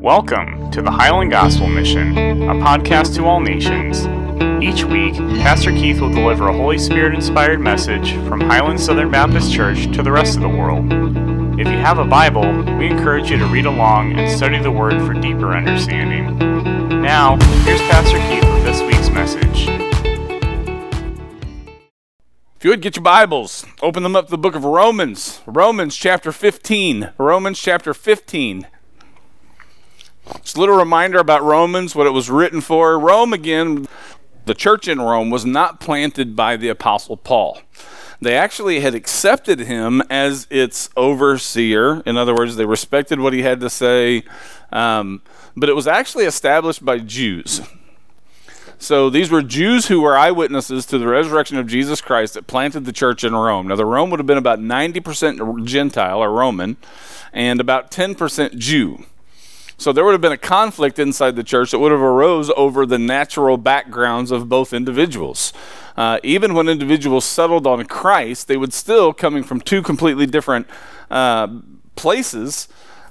Welcome to the Highland Gospel Mission, a podcast to all nations. Each week, Pastor Keith will deliver a Holy Spirit inspired message from Highland Southern Baptist Church to the rest of the world. If you have a Bible, we encourage you to read along and study the Word for deeper understanding. Now, here's Pastor Keith with this week's message. If you would get your Bibles, open them up to the book of Romans. Romans chapter 15. Romans chapter 15. Just a little reminder about Romans, what it was written for. Rome, again, the church in Rome was not planted by the Apostle Paul. They actually had accepted him as its overseer. In other words, they respected what he had to say. Um, but it was actually established by Jews. So these were Jews who were eyewitnesses to the resurrection of Jesus Christ that planted the church in Rome. Now, the Rome would have been about 90% Gentile or Roman and about 10% Jew. So there would have been a conflict inside the church that would have arose over the natural backgrounds of both individuals. Uh, even when individuals settled on Christ, they would still, coming from two completely different uh, places,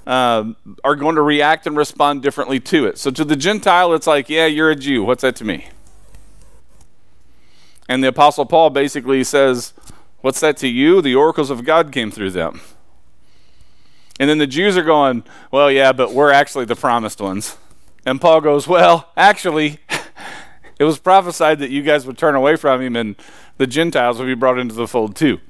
uh, are going to react and respond differently to it. So to the Gentile, it's like, yeah, you're a Jew. What's that to me? And the Apostle Paul basically says, what's that to you? The oracles of God came through them. And then the Jews are going, well, yeah, but we're actually the promised ones. And Paul goes, well, actually, it was prophesied that you guys would turn away from him and the Gentiles would be brought into the fold too.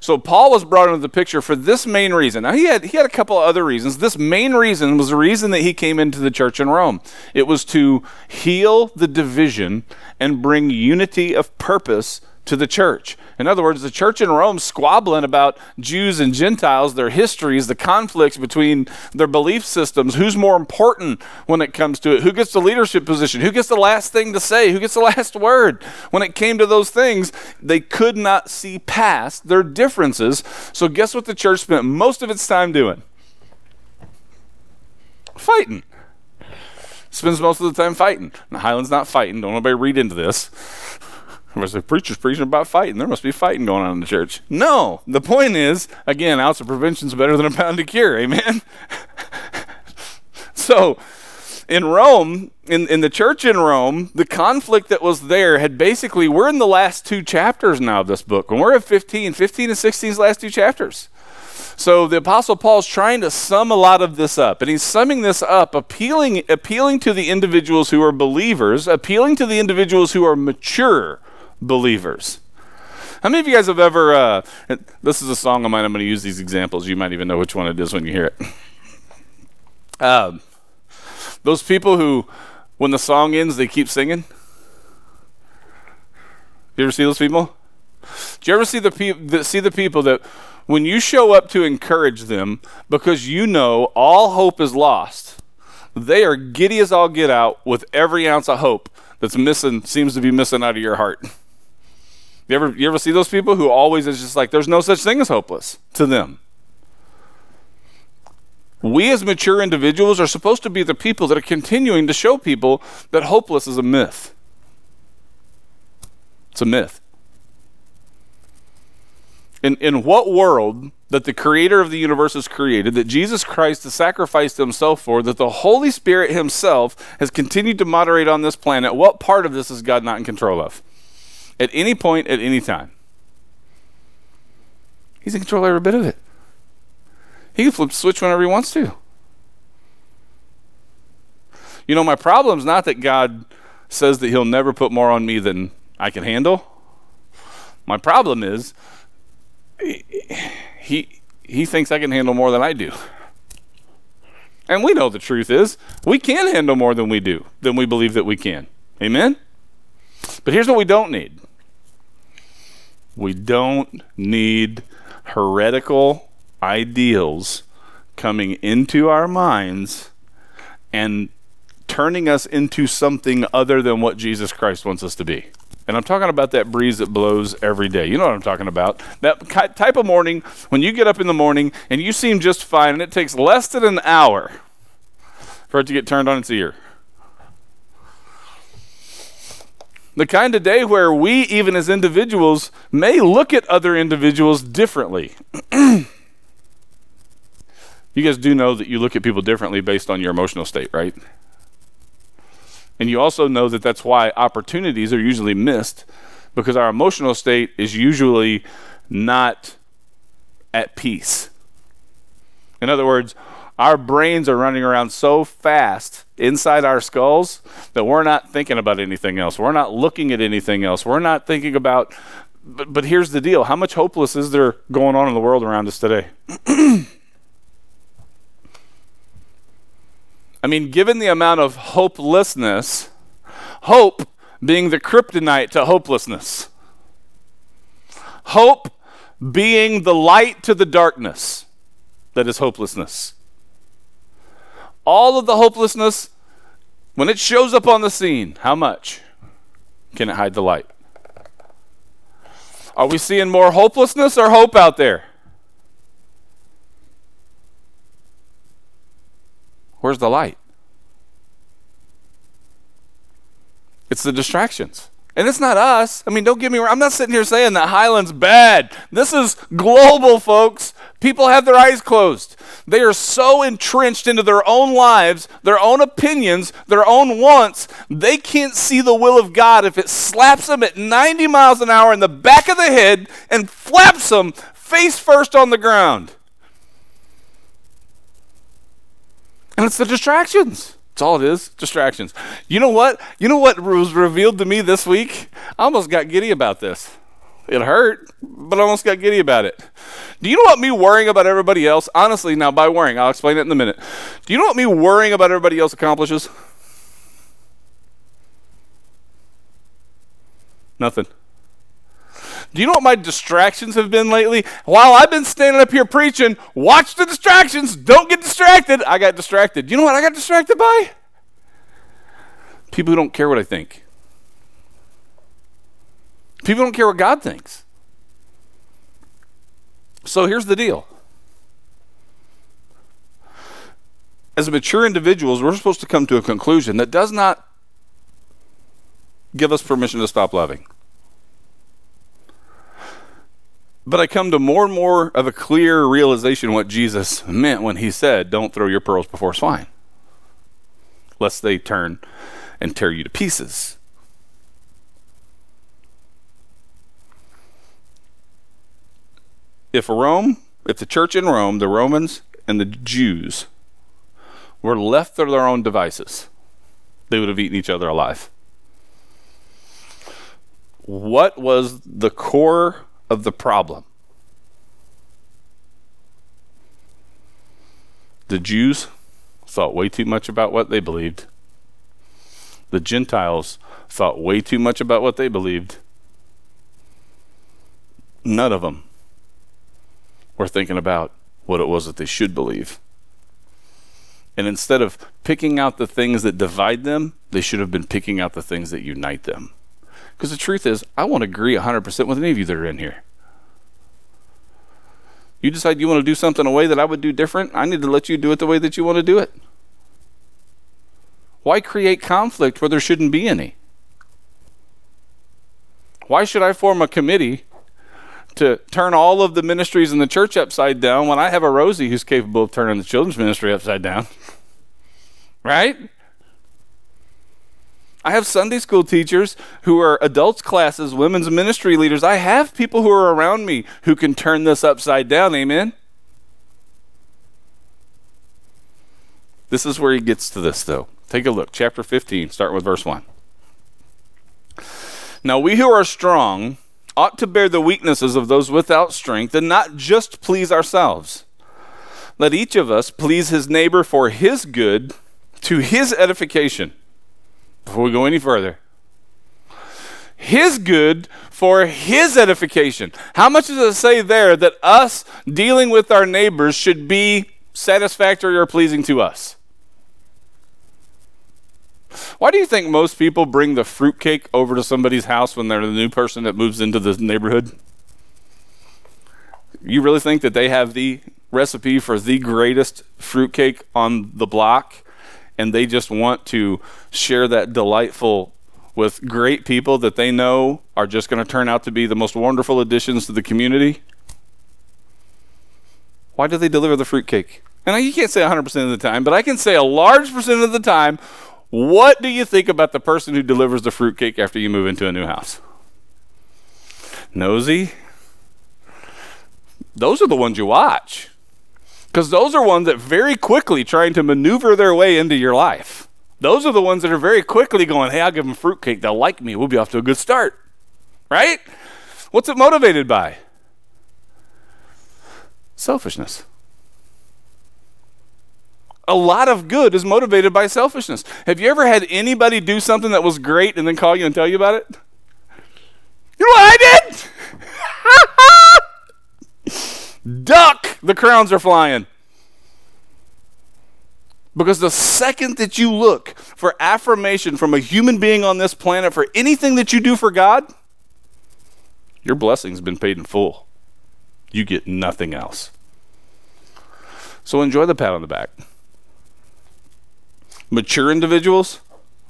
So Paul was brought into the picture for this main reason. Now he had he had a couple of other reasons. This main reason was the reason that he came into the church in Rome. It was to heal the division and bring unity of purpose to the church. In other words, the church in Rome squabbling about Jews and Gentiles, their histories, the conflicts between their belief systems, who's more important when it comes to it, who gets the leadership position, who gets the last thing to say, who gets the last word. When it came to those things, they could not see past their differences. So, guess what the church spent most of its time doing? Fighting. Spends most of the time fighting. Now, Highland's not fighting. Don't nobody read into this. Was a preacher's preaching about fighting? There must be fighting going on in the church. No. The point is, again, ounce of prevention is better than a pound of cure. Amen. so, in Rome, in, in the church in Rome, the conflict that was there had basically, we're in the last two chapters now of this book. When we're at 15, 15 and 16's last two chapters. So the Apostle Paul's trying to sum a lot of this up, and he's summing this up, appealing, appealing to the individuals who are believers, appealing to the individuals who are mature believers. How many of you guys have ever? Uh, this is a song of mine. I'm going to use these examples. You might even know which one it is when you hear it. Um, those people who, when the song ends, they keep singing. You ever see those people? Do you ever see the, pe- see the people that when you show up to encourage them because you know all hope is lost, they are giddy as all get out with every ounce of hope that's missing, seems to be missing out of your heart. You ever, you ever see those people who always is just like, there's no such thing as hopeless to them? We as mature individuals are supposed to be the people that are continuing to show people that hopeless is a myth. It's a myth. In, in what world that the creator of the universe has created, that Jesus Christ has sacrificed himself for, that the Holy Spirit himself has continued to moderate on this planet, what part of this is God not in control of? At any point, at any time. He's in control of every bit of it. He can flip the switch whenever he wants to. You know, my problem is not that God says that he'll never put more on me than I can handle. My problem is he he thinks I can handle more than I do. And we know the truth is, we can handle more than we do, than we believe that we can. Amen? But here's what we don't need we don't need heretical ideals coming into our minds and turning us into something other than what Jesus Christ wants us to be. And I'm talking about that breeze that blows every day. You know what I'm talking about. That type of morning when you get up in the morning and you seem just fine and it takes less than an hour for it to get turned on its ear. The kind of day where we, even as individuals, may look at other individuals differently. you guys do know that you look at people differently based on your emotional state, right? And you also know that that's why opportunities are usually missed because our emotional state is usually not at peace. In other words, our brains are running around so fast inside our skulls that we're not thinking about anything else. We're not looking at anything else. We're not thinking about. But, but here's the deal how much hopeless is there going on in the world around us today? I mean, given the amount of hopelessness, hope being the kryptonite to hopelessness, hope being the light to the darkness that is hopelessness. All of the hopelessness, when it shows up on the scene, how much can it hide the light? Are we seeing more hopelessness or hope out there? Where's the light? It's the distractions. And it's not us. I mean, don't get me wrong. I'm not sitting here saying that Highland's bad. This is global, folks. People have their eyes closed. They are so entrenched into their own lives, their own opinions, their own wants, they can't see the will of God if it slaps them at 90 miles an hour in the back of the head and flaps them face first on the ground. And it's the distractions. That's all it is. Distractions. You know what? You know what was revealed to me this week? I almost got giddy about this. It hurt, but I almost got giddy about it. Do you know what me worrying about everybody else? Honestly, now by worrying, I'll explain it in a minute. Do you know what me worrying about everybody else accomplishes? Nothing. Do you know what my distractions have been lately? While I've been standing up here preaching, watch the distractions. Don't get distracted. I got distracted. Do you know what I got distracted by? People who don't care what I think. People don't care what God thinks. So here's the deal. As mature individuals, we're supposed to come to a conclusion that does not give us permission to stop loving. But I come to more and more of a clear realization what Jesus meant when he said, Don't throw your pearls before swine, lest they turn and tear you to pieces. If Rome, if the church in Rome, the Romans and the Jews, were left to their own devices, they would have eaten each other alive. What was the core of the problem. The Jews thought way too much about what they believed. The Gentiles thought way too much about what they believed. None of them were thinking about what it was that they should believe. And instead of picking out the things that divide them, they should have been picking out the things that unite them. Because the truth is, I won't agree 100% with any of you that are in here. You decide you want to do something a way that I would do different, I need to let you do it the way that you want to do it. Why create conflict where there shouldn't be any? Why should I form a committee to turn all of the ministries in the church upside down when I have a Rosie who's capable of turning the children's ministry upside down? right? I have Sunday school teachers who are adults classes, women's ministry leaders. I have people who are around me who can turn this upside down. Amen. This is where he gets to this, though. Take a look. Chapter 15, start with verse 1. Now, we who are strong ought to bear the weaknesses of those without strength and not just please ourselves. Let each of us please his neighbor for his good, to his edification before we go any further. His good for his edification. How much does it say there that us dealing with our neighbors should be satisfactory or pleasing to us? Why do you think most people bring the fruitcake over to somebody's house when they're the new person that moves into the neighborhood? You really think that they have the recipe for the greatest fruitcake on the block and they just want to share that delightful with great people that they know are just going to turn out to be the most wonderful additions to the community? Why do they deliver the fruitcake? and you can't say 100% of the time, but I can say a large percent of the time, what do you think about the person who delivers the fruitcake after you move into a new house? Nosy? Those are the ones you watch. Because those are ones that very quickly trying to maneuver their way into your life. Those are the ones that are very quickly going, hey, I'll give them fruitcake. They'll like me. We'll be off to a good start. Right? What's it motivated by? Selfishness. A lot of good is motivated by selfishness. Have you ever had anybody do something that was great and then call you and tell you about it? You know what I did? Duck! The crowns are flying. Because the second that you look for affirmation from a human being on this planet for anything that you do for God, your blessing's been paid in full. You get nothing else. So enjoy the pat on the back. Mature individuals,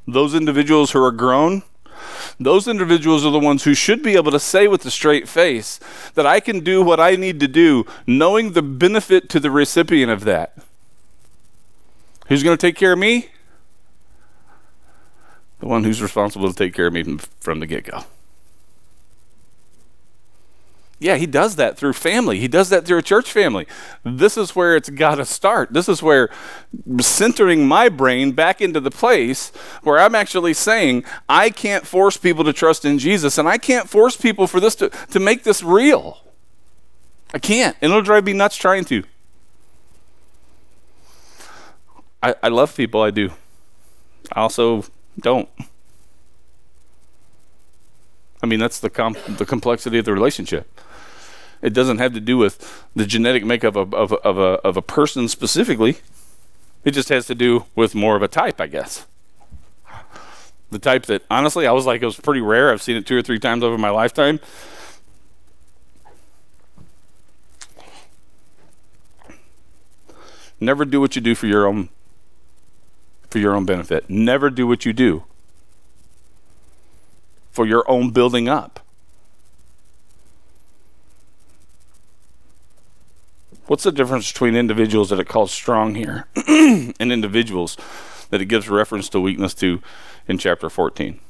those individuals who are grown, those individuals are the ones who should be able to say with a straight face that I can do what I need to do, knowing the benefit to the recipient of that. Who's going to take care of me? The one who's responsible to take care of me from the get go. Yeah, he does that through family. He does that through a church family. This is where it's got to start. This is where centering my brain back into the place where I'm actually saying, I can't force people to trust in Jesus, and I can't force people for this to, to make this real. I can't. And it'll drive me nuts trying to. I, I love people, I do. I also don't. I mean, that's the, com- the complexity of the relationship. It doesn't have to do with the genetic makeup of, of, of, a, of a person specifically. It just has to do with more of a type, I guess. The type that, honestly, I was like, it was pretty rare. I've seen it two or three times over my lifetime. Never do what you do for your own for your own benefit. Never do what you do for your own building up. What's the difference between individuals that it calls strong here and individuals that it gives reference to weakness to in chapter 14?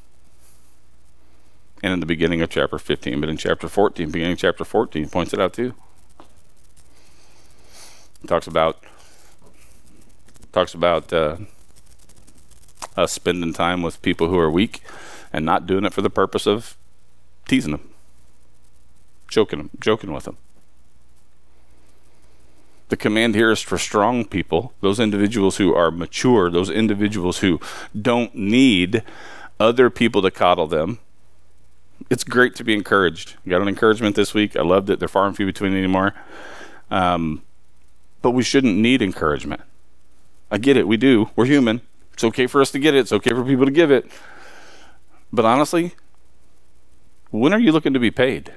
And in the beginning of chapter 15, but in chapter 14, beginning chapter 14, points it out too. talks about talks about uh, us spending time with people who are weak and not doing it for the purpose of teasing them, joking them, joking with them. The command here is for strong people, those individuals who are mature, those individuals who don't need other people to coddle them. It's great to be encouraged. got an encouragement this week. I loved it. They're far and few between anymore. Um, but we shouldn't need encouragement. I get it. We do. We're human. It's okay for us to get it. It's okay for people to give it. But honestly, when are you looking to be paid?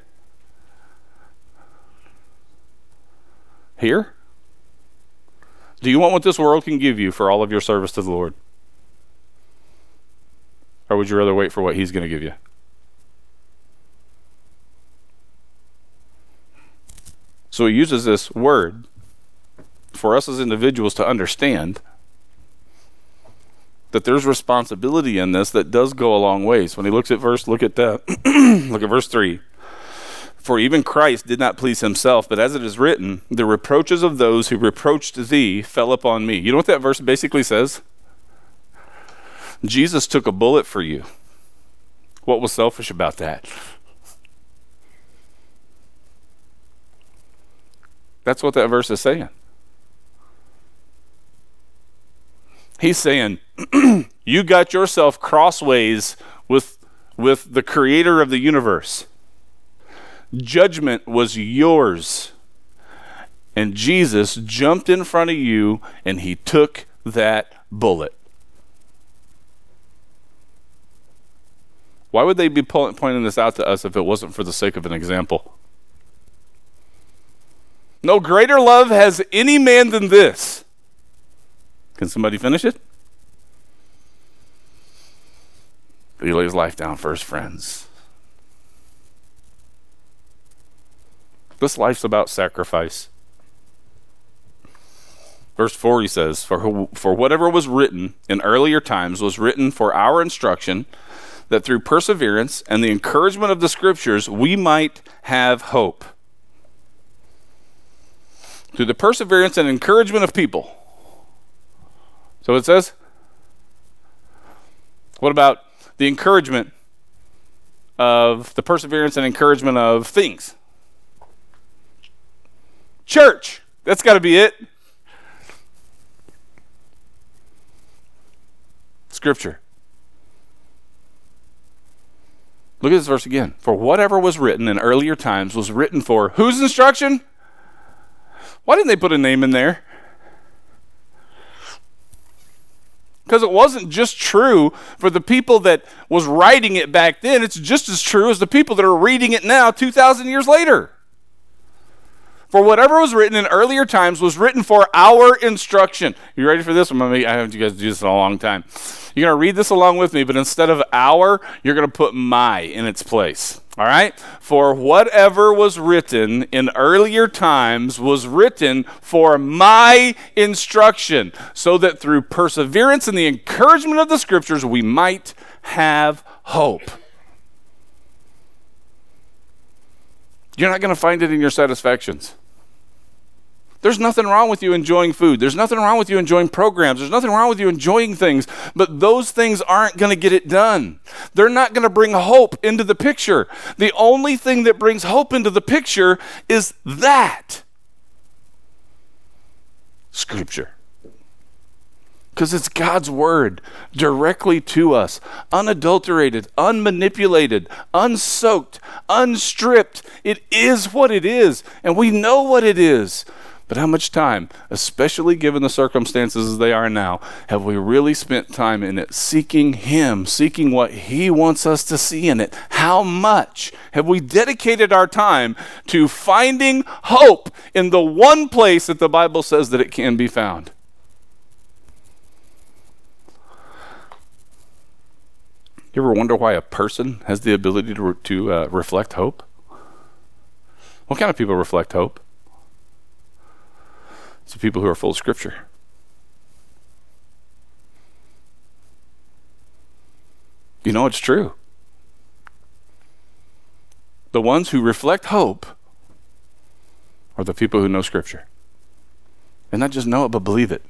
Here? Do you want what this world can give you for all of your service to the Lord? Or would you rather wait for what He's going to give you? So He uses this word for us as individuals to understand that there's responsibility in this that does go a long ways. When he looks at verse, look at that. look at verse 3. For even Christ did not please himself, but as it is written, the reproaches of those who reproached thee fell upon me. You know what that verse basically says? Jesus took a bullet for you. What was selfish about that? That's what that verse is saying. He's saying, you got yourself crossways with, with the creator of the universe judgment was yours. And Jesus jumped in front of you and he took that bullet. Why would they be pointing this out to us if it wasn't for the sake of an example? No greater love has any man than this. Can somebody finish it? He lays life down for his friends. This life's about sacrifice. Verse 4 he says, for, for whatever was written in earlier times was written for our instruction, that through perseverance and the encouragement of the Scriptures we might have hope. Through the perseverance and encouragement of people. So it says, what about the encouragement of the perseverance and encouragement of things? Church. That's got to be it. Scripture. Look at this verse again. For whatever was written in earlier times was written for whose instruction? Why didn't they put a name in there? Because it wasn't just true for the people that was writing it back then, it's just as true as the people that are reading it now 2,000 years later. For whatever was written in earlier times was written for our instruction. You ready for this? I'm gonna make, I haven't you guys do this in a long time. You're going to read this along with me, but instead of our, you're going to put my in its place. All right? For whatever was written in earlier times was written for my instruction, so that through perseverance and the encouragement of the scriptures we might have hope. You're not going to find it in your satisfactions. There's nothing wrong with you enjoying food. There's nothing wrong with you enjoying programs. There's nothing wrong with you enjoying things. But those things aren't going to get it done. They're not going to bring hope into the picture. The only thing that brings hope into the picture is that Scripture. Because it's God's word directly to us, unadulterated, unmanipulated, unsoaked, unstripped. It is what it is, and we know what it is. But how much time, especially given the circumstances as they are now, have we really spent time in it, seeking Him, seeking what He wants us to see in it? How much have we dedicated our time to finding hope in the one place that the Bible says that it can be found? You ever wonder why a person has the ability to, to uh, reflect hope? What kind of people reflect hope? To people who are full of Scripture. You know it's true. The ones who reflect hope are the people who know Scripture. And not just know it, but believe it.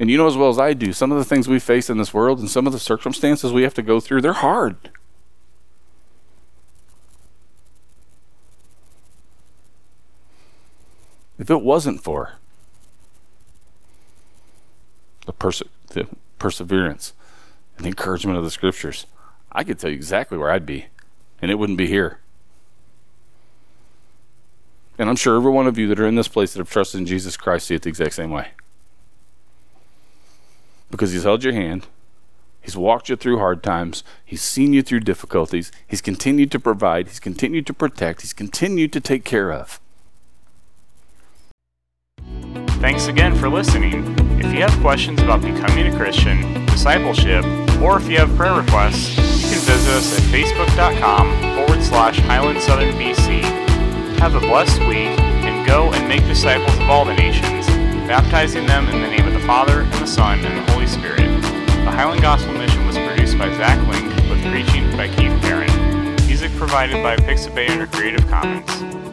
And you know as well as I do, some of the things we face in this world and some of the circumstances we have to go through, they're hard. If it wasn't for the, perse- the perseverance and the encouragement of the scriptures, I could tell you exactly where I'd be, and it wouldn't be here. And I'm sure every one of you that are in this place that have trusted in Jesus Christ see it the exact same way. Because He's held your hand, He's walked you through hard times, He's seen you through difficulties, He's continued to provide, He's continued to protect, He's continued to take care of. Thanks again for listening. If you have questions about becoming a Christian, discipleship, or if you have prayer requests, you can visit us at facebook.com forward slash Highland Southern BC. Have a blessed week and go and make disciples of all the nations, baptizing them in the name of the Father, and the Son, and the Holy Spirit. The Highland Gospel Mission was produced by Zach Link with preaching by Keith Perrin. Music provided by Pixabay under Creative Commons.